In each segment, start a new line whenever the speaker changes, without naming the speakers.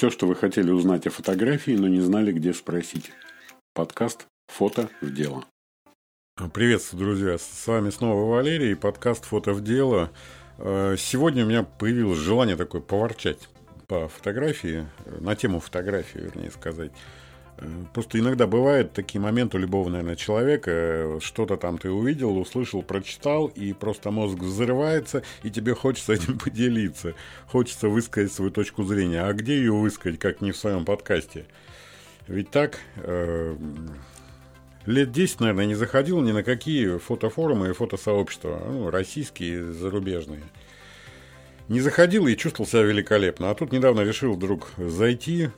Все, что вы хотели узнать о фотографии, но не знали, где спросить. Подкаст «Фото в дело».
Приветствую, друзья. С вами снова Валерий, подкаст «Фото в дело». Э, сегодня у меня появилось желание такое поворчать по фотографии, на тему фотографии, вернее сказать. Просто иногда бывают такие моменты у любого, наверное, человека. Что-то там ты увидел, услышал, прочитал, и просто мозг взрывается, и тебе хочется этим поделиться. Хочется высказать свою точку зрения. А где ее высказать, как не в своем подкасте? Ведь так, э, лет 10, наверное, не заходил ни на какие фотофорумы и фотосообщества, ну, российские, зарубежные. Не заходил и чувствовал себя великолепно. А тут недавно решил вдруг зайти,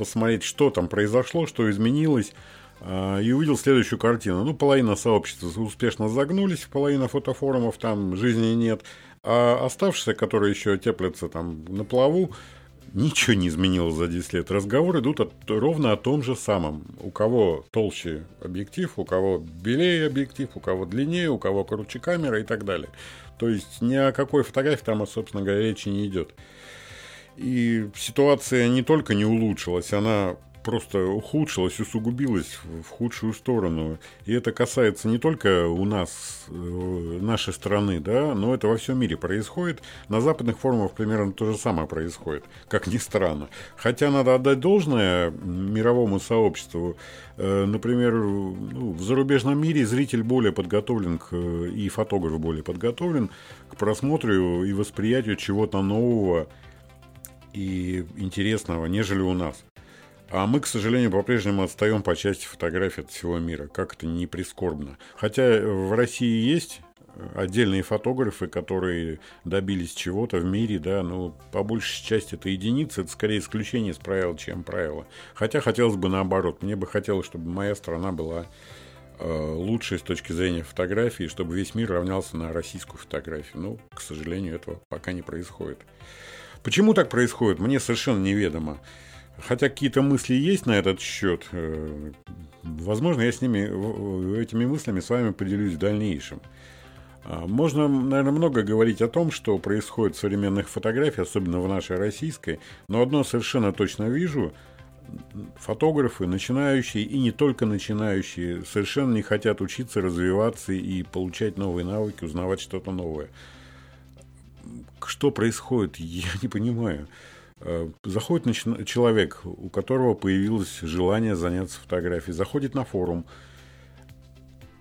посмотреть, что там произошло, что изменилось, а, и увидел следующую картину. Ну, половина сообщества успешно загнулись, половина фотофорумов там жизни нет, а оставшиеся, которые еще теплятся там на плаву, ничего не изменилось за 10 лет. Разговоры идут от, ровно о том же самом. У кого толще объектив, у кого белее объектив, у кого длиннее, у кого короче камера и так далее. То есть ни о какой фотографии там, собственно говоря, речи не идет. И ситуация не только не улучшилась, она просто ухудшилась, усугубилась в худшую сторону. И это касается не только у нас, э, нашей страны, да, но это во всем мире происходит. На западных форумах примерно то же самое происходит, как ни странно. Хотя надо отдать должное мировому сообществу. Э, например, ну, в зарубежном мире зритель более подготовлен к, и фотограф более подготовлен к просмотру и восприятию чего-то нового и интересного, нежели у нас. А мы, к сожалению, по-прежнему отстаем по части фотографий от всего мира. Как это не прискорбно. Хотя в России есть отдельные фотографы, которые добились чего-то в мире, да, но по большей части это единицы, это скорее исключение из правил, чем правило. Хотя хотелось бы наоборот. Мне бы хотелось, чтобы моя страна была э, лучшей с точки зрения фотографии, чтобы весь мир равнялся на российскую фотографию. Но, к сожалению, этого пока не происходит. Почему так происходит, мне совершенно неведомо. Хотя какие-то мысли есть на этот счет. Э, возможно, я с ними, этими мыслями с вами поделюсь в дальнейшем. А, можно, наверное, много говорить о том, что происходит в современных фотографиях, особенно в нашей российской, но одно совершенно точно вижу – фотографы, начинающие и не только начинающие, совершенно не хотят учиться, развиваться и получать новые навыки, узнавать что-то новое что происходит, я не понимаю. Э, заходит человек, у которого появилось желание заняться фотографией, заходит на форум,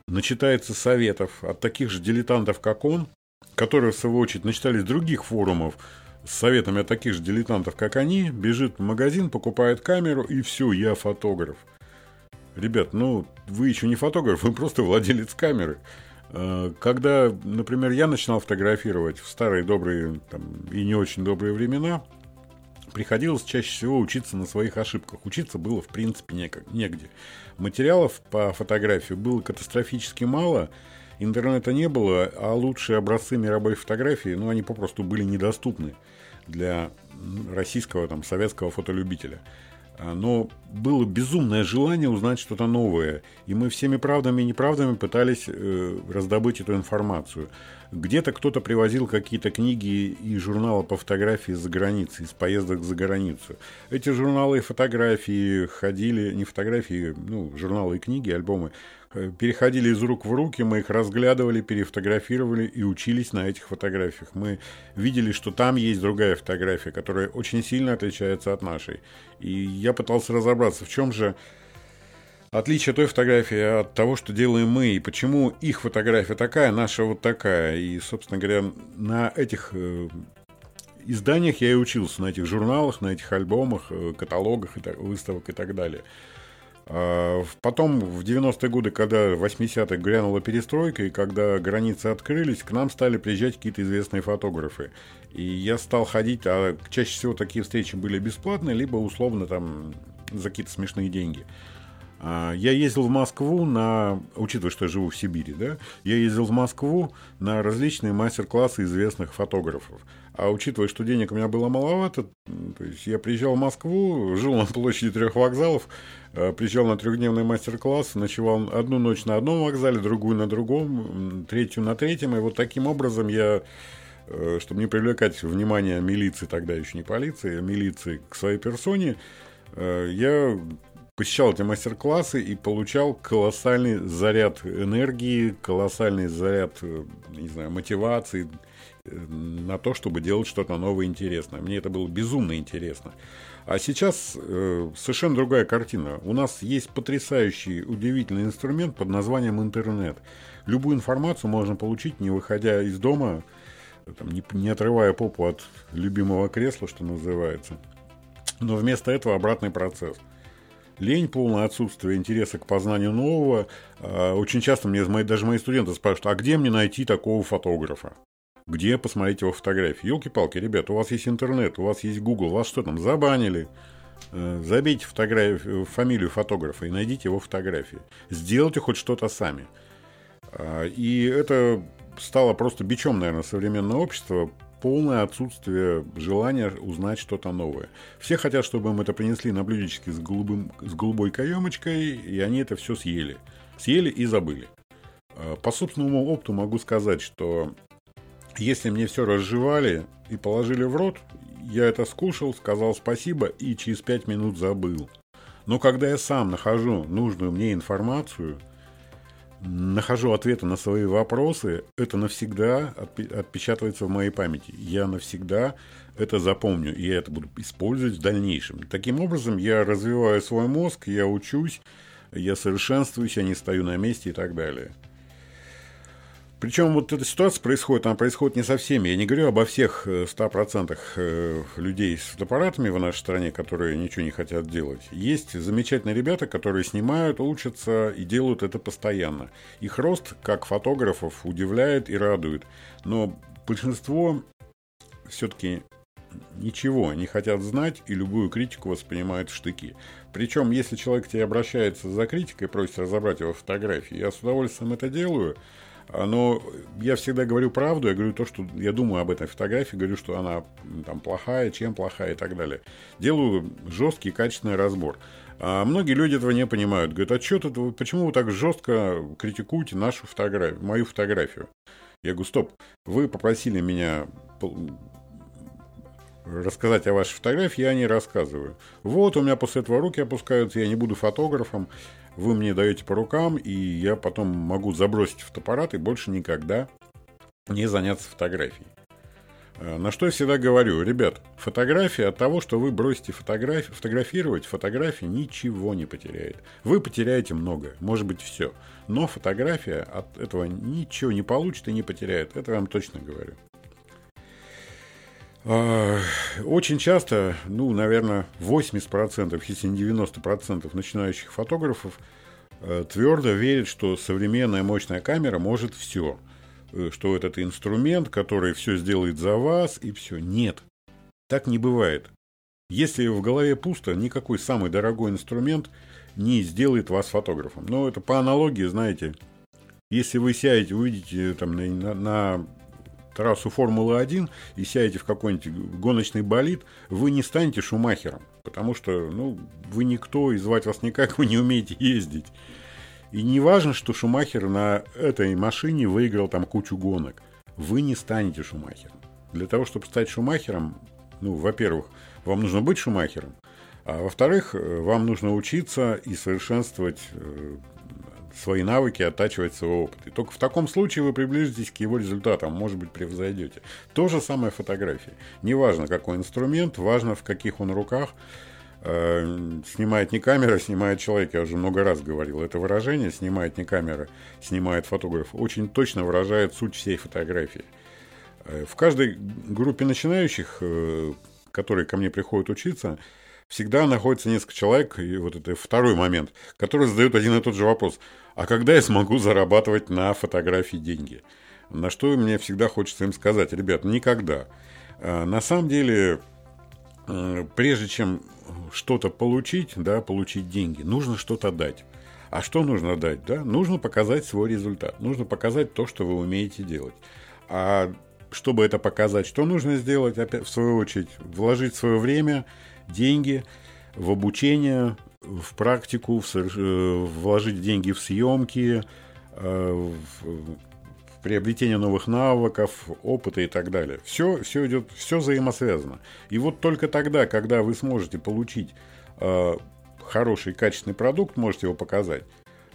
начитается советов от таких же дилетантов, как он, которые, в свою очередь, начитались других форумов с советами от таких же дилетантов, как они, бежит в магазин, покупает камеру, и все, я фотограф. Ребят, ну, вы еще не фотограф, вы просто владелец камеры. Э, когда, например, я начинал фотографировать в старые добрые там, и не очень добрые времена, приходилось чаще всего учиться на своих ошибках. Учиться было, в принципе, негде. Материалов по фотографии было катастрофически мало, интернета не было, а лучшие образцы мировой фотографии, ну, они попросту были недоступны для российского, там, советского фотолюбителя. А, но было безумное желание узнать что-то новое. И мы всеми правдами и неправдами пытались э, раздобыть эту информацию. Где-то кто-то привозил какие-то книги и журналы по фотографии за границей, из поездок за границу. Эти журналы и фотографии ходили, не фотографии, ну, журналы и книги, альбомы, э, переходили из рук в руки, мы их разглядывали, перефотографировали и учились на этих фотографиях. Мы видели, что там есть другая фотография, которая очень сильно отличается от нашей. И я пытался разобраться, в чем же отличие той фотографии от того, что делаем мы, и почему их фотография такая, наша вот такая. И, собственно говоря, на этих э, изданиях я и учился, на этих журналах, на этих альбомах, э, каталогах, выставок и так далее. А потом, в 90-е годы, когда в 80-х грянула перестройка, и когда границы открылись, к нам стали приезжать какие-то известные фотографы. И я стал ходить, а чаще всего такие встречи были бесплатные, либо условно там за какие-то смешные деньги. А, я ездил в Москву на, учитывая, что я живу в Сибири, да, я ездил в Москву на различные мастер-классы известных фотографов. А учитывая, что денег у меня было маловато, то есть я приезжал в Москву, жил на площади трех вокзалов, а, приезжал на трехдневный мастер-класс, ночевал одну ночь на одном вокзале, другую на другом, третью на третьем, и вот таким образом я э, чтобы не привлекать внимание милиции, тогда еще не полиции, а милиции к своей персоне, э, я посещал эти мастер-классы и получал колоссальный заряд энергии, колоссальный заряд, э, не знаю, мотивации на то, чтобы делать что-то новое и интересное. Мне это было безумно интересно. А сейчас э, совершенно другая картина. У нас есть потрясающий, удивительный инструмент под названием интернет. Любую информацию можно получить, не выходя из дома, там, не, не отрывая попу от любимого кресла, что называется. Но вместо этого обратный процесс – лень, полное отсутствие интереса к познанию нового. А, очень часто мне даже мои студенты спрашивают, а где мне найти такого фотографа? Где посмотреть его фотографии? Елки-палки, ребята, у вас есть интернет, у вас есть Google, вас что там, забанили? Э, забейте фотографию, фамилию фотографа и найдите его фотографии. Сделайте хоть что-то сами. А, и это стало просто бичом, наверное, современного общества полное отсутствие желания узнать что-то новое. Все хотят, чтобы им это принесли на блюдечке с, голубым, с голубой каемочкой, и они это все съели. Съели и забыли. А, по собственному опыту могу сказать, что если мне все разжевали и положили в рот, я это скушал, сказал спасибо и через пять минут забыл. Но когда я сам нахожу нужную мне информацию – нахожу ответы на свои вопросы, это навсегда отпечатывается в моей памяти. Я навсегда это запомню, и я это буду использовать в дальнейшем. Таким образом, я развиваю свой мозг, я учусь, я совершенствуюсь, я не стою на месте и так далее. Причем вот эта ситуация происходит, она происходит не со всеми. Я не говорю обо всех 100% э, э, людей с фотоаппаратами в нашей стране, которые ничего не хотят делать. Есть замечательные ребята, которые снимают, учатся и делают это постоянно. Их рост, как фотографов, удивляет и радует. Но большинство все-таки ничего не хотят знать и любую критику воспринимают в штыки. Причем, если человек к тебе обращается за критикой, просит разобрать его фотографии, я с удовольствием это делаю – но я всегда говорю правду, я говорю то, что я думаю об этой фотографии, говорю, что она там плохая, чем плохая и так далее. Делаю жесткий, качественный разбор. А многие люди этого не понимают. Говорят, а что ты, почему вы так жестко критикуете нашу фотографию, мою фотографию? Я говорю, стоп, вы попросили меня рассказать о вашей фотографии, я не рассказываю. Вот, у меня после этого руки опускаются, я не буду фотографом, вы мне даете по рукам, и я потом могу забросить фотоаппарат и больше никогда не заняться фотографией. Э, на что я всегда говорю, ребят, фотография от того, что вы бросите фотографи- фотографировать, фотография ничего не потеряет. Вы потеряете многое, может быть все. Но фотография от этого ничего не получит и не потеряет. Это я вам точно говорю. А, очень часто, ну, наверное, 80%, если не 90% начинающих фотографов э, твердо верят, что современная мощная камера может все. Э, что этот инструмент, который все сделает за вас, и все. Нет, так не бывает. Если в голове пусто, никакой самый дорогой инструмент не сделает вас фотографом. Но это по аналогии, знаете, если вы сядете, увидите там на, на трассу Формулы-1 и сядете в какой-нибудь гоночный болид, вы не станете Шумахером, потому что ну, вы никто, и звать вас никак, вы не умеете ездить. И не важно, что Шумахер на этой машине выиграл там кучу гонок. Вы не станете Шумахером. Для того, чтобы стать Шумахером, ну, во-первых, вам нужно быть Шумахером, а во-вторых, э, вам нужно учиться и совершенствовать э, свои навыки, оттачивать свой опыт. И только в таком случае вы приблизитесь к его результатам, может быть, превзойдете. То же самое фотографии. Неважно, какой инструмент, важно, в каких он руках. Э, снимает не камера, снимает человек. Я уже много раз говорил это выражение. Снимает не камера, снимает фотограф. Очень точно выражает суть всей фотографии. Э, в каждой группе начинающих, э, которые ко мне приходят учиться, всегда находится несколько человек, и вот это второй момент, который задают один и тот же вопрос. А когда я смогу зарабатывать на фотографии деньги? На что мне всегда хочется им сказать, ребят, никогда. А, на самом деле, э, прежде чем что-то получить, да, получить деньги, нужно что-то дать. А что нужно дать? Да? Нужно показать свой результат. Нужно показать то, что вы умеете делать. А чтобы это показать, что нужно сделать, опять, в свою очередь, вложить свое время, деньги в обучение, в практику, в, э, вложить деньги в съемки, э, в, приобретение новых навыков, опыта и так далее. Все, все идет, все взаимосвязано. И вот только тогда, когда вы сможете получить э, хороший, качественный продукт, можете его показать,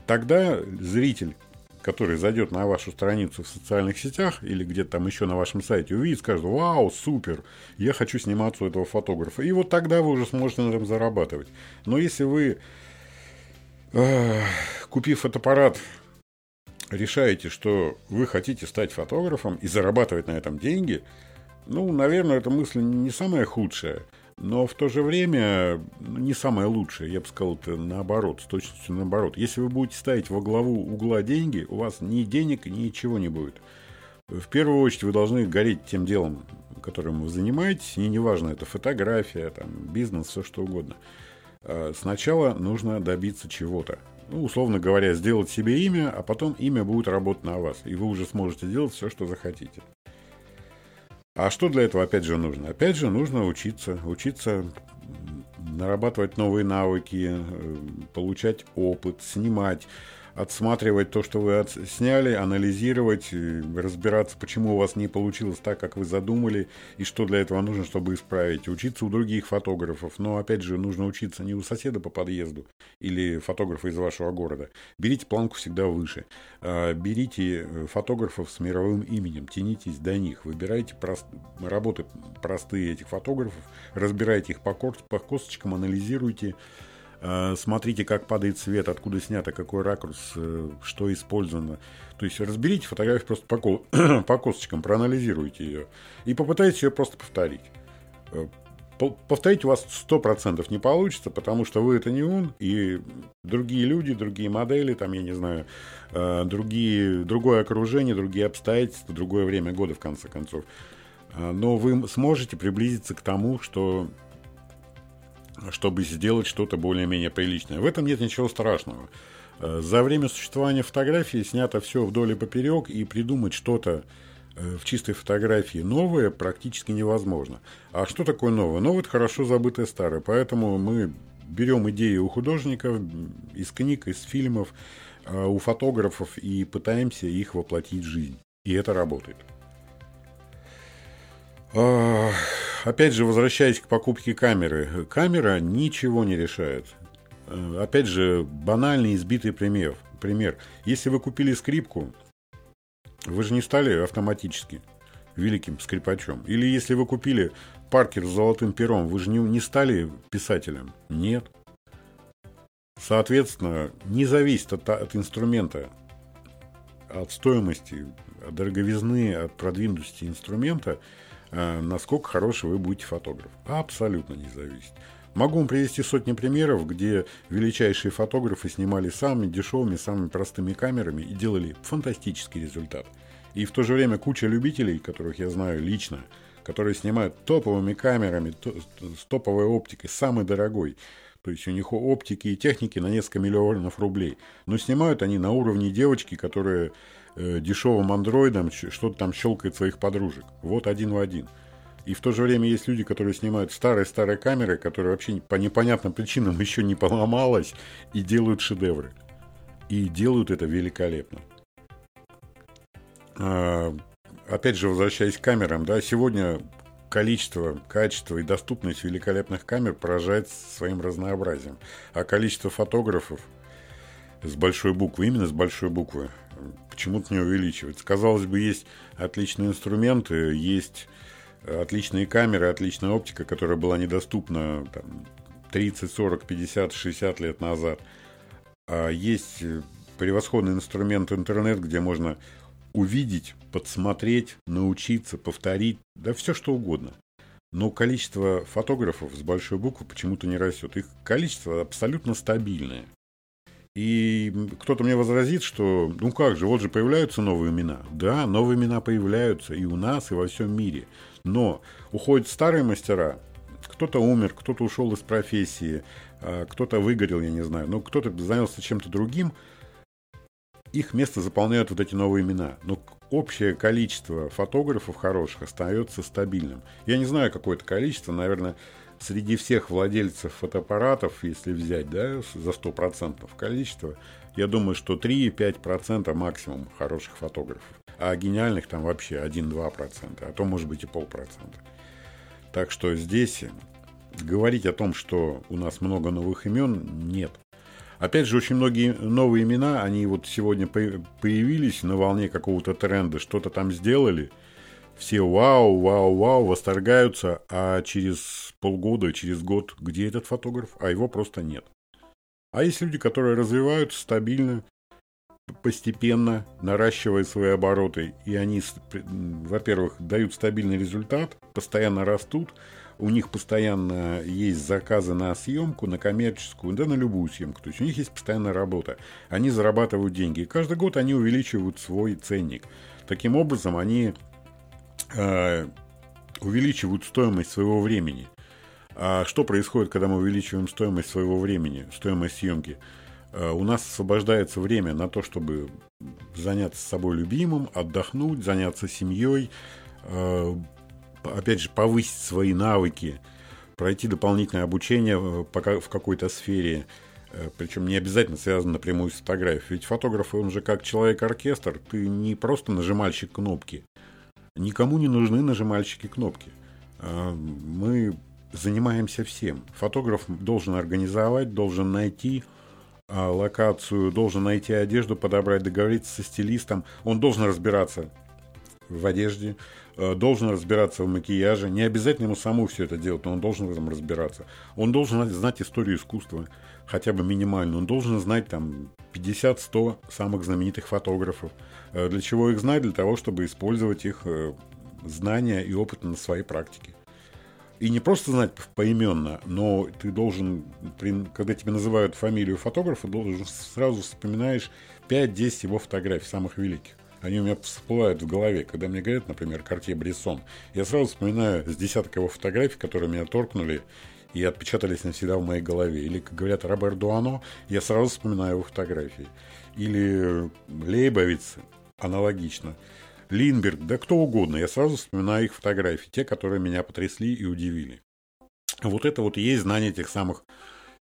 тогда зритель, который зайдет на вашу страницу в социальных сетях или где-то там еще на вашем сайте, увидит, скажет, вау, супер, я хочу сниматься у этого фотографа. И вот тогда вы уже сможете на этом зарабатывать. Но если вы, э, купив фотоаппарат, решаете, что вы хотите стать фотографом и зарабатывать на этом деньги, ну, наверное, эта мысль не самая худшая, но в то же время ну, не самая лучшая. Я бы сказал, это наоборот, с точностью наоборот. Если вы будете ставить во главу угла деньги, у вас ни денег, ничего не будет. В первую очередь вы должны гореть тем делом, которым вы занимаетесь, и неважно, это фотография, там, бизнес, все что угодно. А сначала нужно добиться чего-то ну, условно говоря, сделать себе имя, а потом имя будет работать на вас, и вы уже сможете делать все, что захотите. А что для этого, опять же, нужно? Опять же, нужно учиться, учиться нарабатывать новые навыки, э, получать опыт, снимать, отсматривать то, что вы сняли, анализировать, разбираться, почему у вас не получилось так, как вы задумали, и что для этого нужно, чтобы исправить. Учиться у других фотографов. Но, опять же, нужно учиться не у соседа по подъезду или фотографа из вашего города. Берите планку всегда выше. А, берите э, фотографов с мировым именем, тянитесь до них, выбирайте прост... работы простые этих фотографов, разбирайте их по, кор... по косточкам, анализируйте, Э, смотрите, как падает свет, откуда снято, какой ракурс, э, что использовано. То есть разберите фотографию просто по, ко... по косточкам, проанализируйте ее и попытайтесь ее просто повторить. Э, повторить у вас 100% не получится, потому что вы это не он, и другие люди, другие модели, там, я не знаю, другие, другое окружение, другие обстоятельства, другое время года, в конце концов. Но вы сможете приблизиться к тому, что чтобы сделать что-то более-менее приличное. В этом нет ничего страшного. Э, за время существования фотографии снято все вдоль и поперек, и придумать что-то э, в чистой фотографии новое практически невозможно. А что такое новое? Новое – это хорошо забытое старое. Поэтому мы берем идеи у художников, из книг, из фильмов, э, у фотографов и пытаемся их воплотить в жизнь. И это работает. Опять же, возвращаясь к покупке камеры. Камера ничего не решает. Э, опять же, банальный избитый пример. пример. Если вы купили скрипку, вы же не стали автоматически великим скрипачом. Или если вы купили паркер с золотым пером, вы же не, не стали писателем. Нет. Соответственно, не зависит от, от инструмента, от стоимости, от дороговизны, от продвинутости инструмента – насколько хороший вы будете фотограф. Абсолютно не зависит. Могу вам привести сотни примеров, где величайшие фотографы снимали самыми дешевыми, самыми простыми камерами и делали фантастический результат. И в то же время куча любителей, которых я знаю лично, которые снимают топовыми камерами, с топовой оптикой, самой дорогой. То есть у них оптики и техники на несколько миллионов рублей. Но снимают они на уровне девочки, которая э, дешевым андроидом что-то там щелкает своих подружек. Вот один в один. И в то же время есть люди, которые снимают старые-старые камеры, которые вообще по непонятным причинам еще не поломалась, и делают шедевры. И делают это великолепно. А, опять же, возвращаясь к камерам, да, сегодня количество, качество и доступность великолепных камер поражает своим разнообразием. А количество фотографов с большой буквы, именно с большой буквы, почему-то не увеличивается. Казалось бы, есть отличные инструменты, есть отличные камеры, отличная оптика, которая была недоступна там, 30, 40, 50, 60 лет назад. А есть превосходный инструмент интернет, где можно увидеть, подсмотреть, научиться, повторить, да все что угодно. Но количество фотографов с большой буквы почему-то не растет. Их количество абсолютно стабильное. И кто-то мне возразит, что ну как же, вот же появляются новые имена. Да, новые имена появляются и у нас, и во всем мире. Но уходят старые мастера, кто-то умер, кто-то ушел из профессии, а, кто-то выгорел, я не знаю, но кто-то занялся чем-то другим, их место заполняют вот эти новые имена. Но общее количество фотографов хороших остается стабильным. Я не знаю какое-то количество, наверное, среди всех владельцев фотоаппаратов, если взять да, за 100% количество, я думаю, что 3-5% максимум хороших фотографов. а гениальных там вообще 1-2%, а то может быть и полпроцента. Так что здесь говорить о том, что у нас много новых имен, нет. Опять же, очень многие новые имена, они вот сегодня появились на волне какого-то тренда, что-то там сделали, все вау, вау, вау, восторгаются, а через полгода, через год, где этот фотограф, а его просто нет. А есть люди, которые развиваются стабильно, постепенно, наращивая свои обороты, и они, во-первых, дают стабильный результат, постоянно растут, у них постоянно есть заказы на съемку, на коммерческую, да на любую съемку. То есть у них есть постоянная работа. Они зарабатывают деньги. И каждый год они увеличивают свой ценник. Таким образом, они э, увеличивают стоимость своего времени. А что происходит, когда мы увеличиваем стоимость своего времени, стоимость съемки? Э, у нас освобождается время на то, чтобы заняться собой любимым, отдохнуть, заняться семьей, э, опять же, повысить свои навыки, пройти дополнительное обучение в какой-то сфере, э, причем не обязательно связано напрямую с фотографией. Ведь фотограф, он же как человек-оркестр, ты не просто нажимальщик кнопки. Никому не нужны нажимальщики кнопки. А, мы занимаемся всем. Фотограф должен организовать, должен найти а, локацию, должен найти одежду, подобрать, договориться со стилистом. Он должен разбираться в одежде, должен разбираться в макияже. Не обязательно ему саму все это делать, но он должен в этом разбираться. Он должен знать историю искусства, хотя бы минимально. Он должен знать там 50-100 самых знаменитых фотографов. Э, для чего их знать? Для того, чтобы использовать их э, знания и опыт на своей практике. И не просто знать поименно, но ты должен, когда тебе называют фамилию фотографа, должен сразу вспоминаешь 5-10 его фотографий, самых великих. Они у меня всплывают в голове. Когда мне говорят, например, Картье Брессон, я сразу вспоминаю с десяток его фотографий, которые меня торкнули и отпечатались навсегда в моей голове. Или, как говорят, Роберт Дуано, я сразу вспоминаю его фотографии. Или Лейбовиц, аналогично. Линберг, да кто угодно, я сразу вспоминаю их фотографии, те, которые меня потрясли и удивили. Вот это вот и есть знание тех самых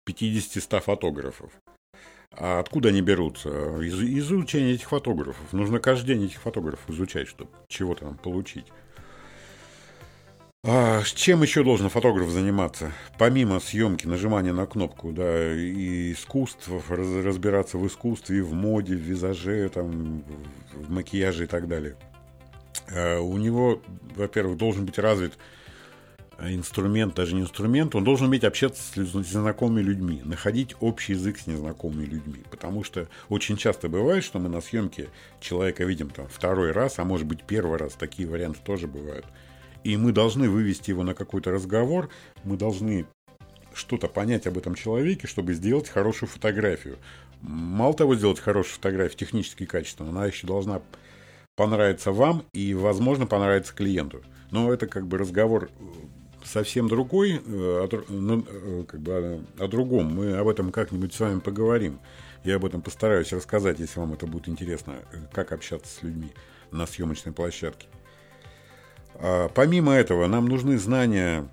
50-100 фотографов. А откуда они берутся? Из, изучения этих фотографов. Нужно каждый день этих фотографов изучать, чтобы чего-то там получить. А чем еще должен фотограф заниматься? Помимо съемки, нажимания на кнопку, да, и искусств, разбираться в искусстве, в моде, в визаже, там, в макияже и так далее. А у него, во-первых, должен быть развит инструмент, даже не инструмент, он должен уметь общаться с незнакомыми людьми, находить общий язык с незнакомыми людьми. Потому что очень часто бывает, что мы на съемке человека видим там второй раз, а может быть первый раз, такие варианты тоже бывают. И мы должны вывести его на какой-то разговор, мы должны что-то понять об этом человеке, чтобы сделать хорошую фотографию. Мало того, сделать хорошую фотографию, технически качественно, она еще должна понравиться вам и, возможно, понравиться клиенту. Но это как бы разговор совсем другой, э, о, ну, э, как бы о, о другом. Мы об этом как-нибудь с вами поговорим. Я об этом постараюсь рассказать, если вам это будет интересно, э, как общаться с людьми на съемочной площадке. А помимо этого, нам нужны знания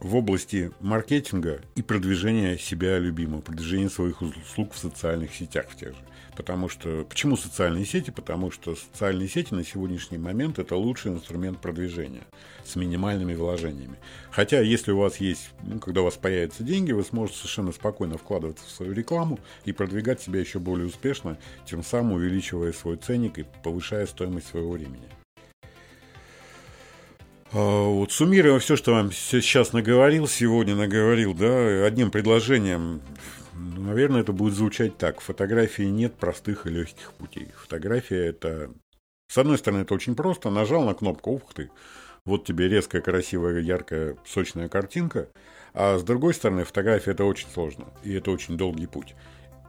в области маркетинга и продвижения себя любимого, продвижения своих услуг в социальных сетях в тех же. Потому что, почему социальные сети? Потому что социальные сети на сегодняшний момент это лучший инструмент продвижения с минимальными вложениями. Хотя, если у вас есть, ну, когда у вас появятся деньги, вы сможете совершенно спокойно вкладываться в свою рекламу и продвигать себя еще более успешно, тем самым увеличивая свой ценник и повышая стоимость своего времени. А, вот суммируя все, что вам сейчас наговорил, сегодня наговорил, да, одним предложением, ну, наверное, это будет звучать так. Фотографии нет простых и легких путей. Фотография это... С одной стороны, это очень просто. Нажал на кнопку, ух ты, вот тебе резкая, красивая, яркая, сочная картинка. А с другой стороны, фотография это очень сложно. И это очень долгий путь.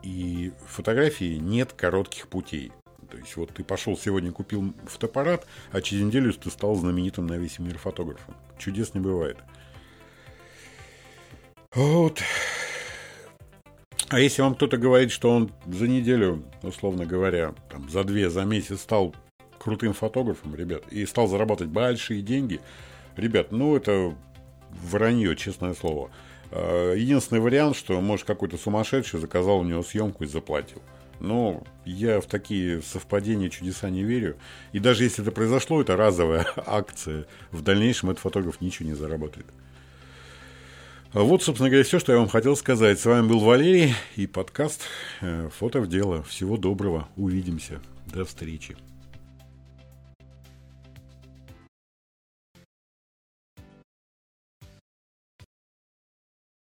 И фотографии нет коротких путей. То есть вот ты пошел сегодня купил фотоаппарат, а через неделю ты стал знаменитым на весь мир фотографом. Чудес не бывает. Вот. А если вам кто-то говорит, что он за неделю, условно говоря, там, за две, за месяц стал крутым фотографом, ребят, и стал зарабатывать большие деньги, ребят, ну это вранье, честное слово. А, единственный вариант, что, может, какой-то сумасшедший заказал у него съемку и заплатил. Но я в такие совпадения, чудеса не верю. И даже если это произошло, это разовая акция. В дальнейшем этот фотограф ничего не заработает. Вот, собственно говоря, все, что я вам хотел сказать. С вами был Валерий и подкаст э, «Фото в дело». Всего доброго. Увидимся. До встречи.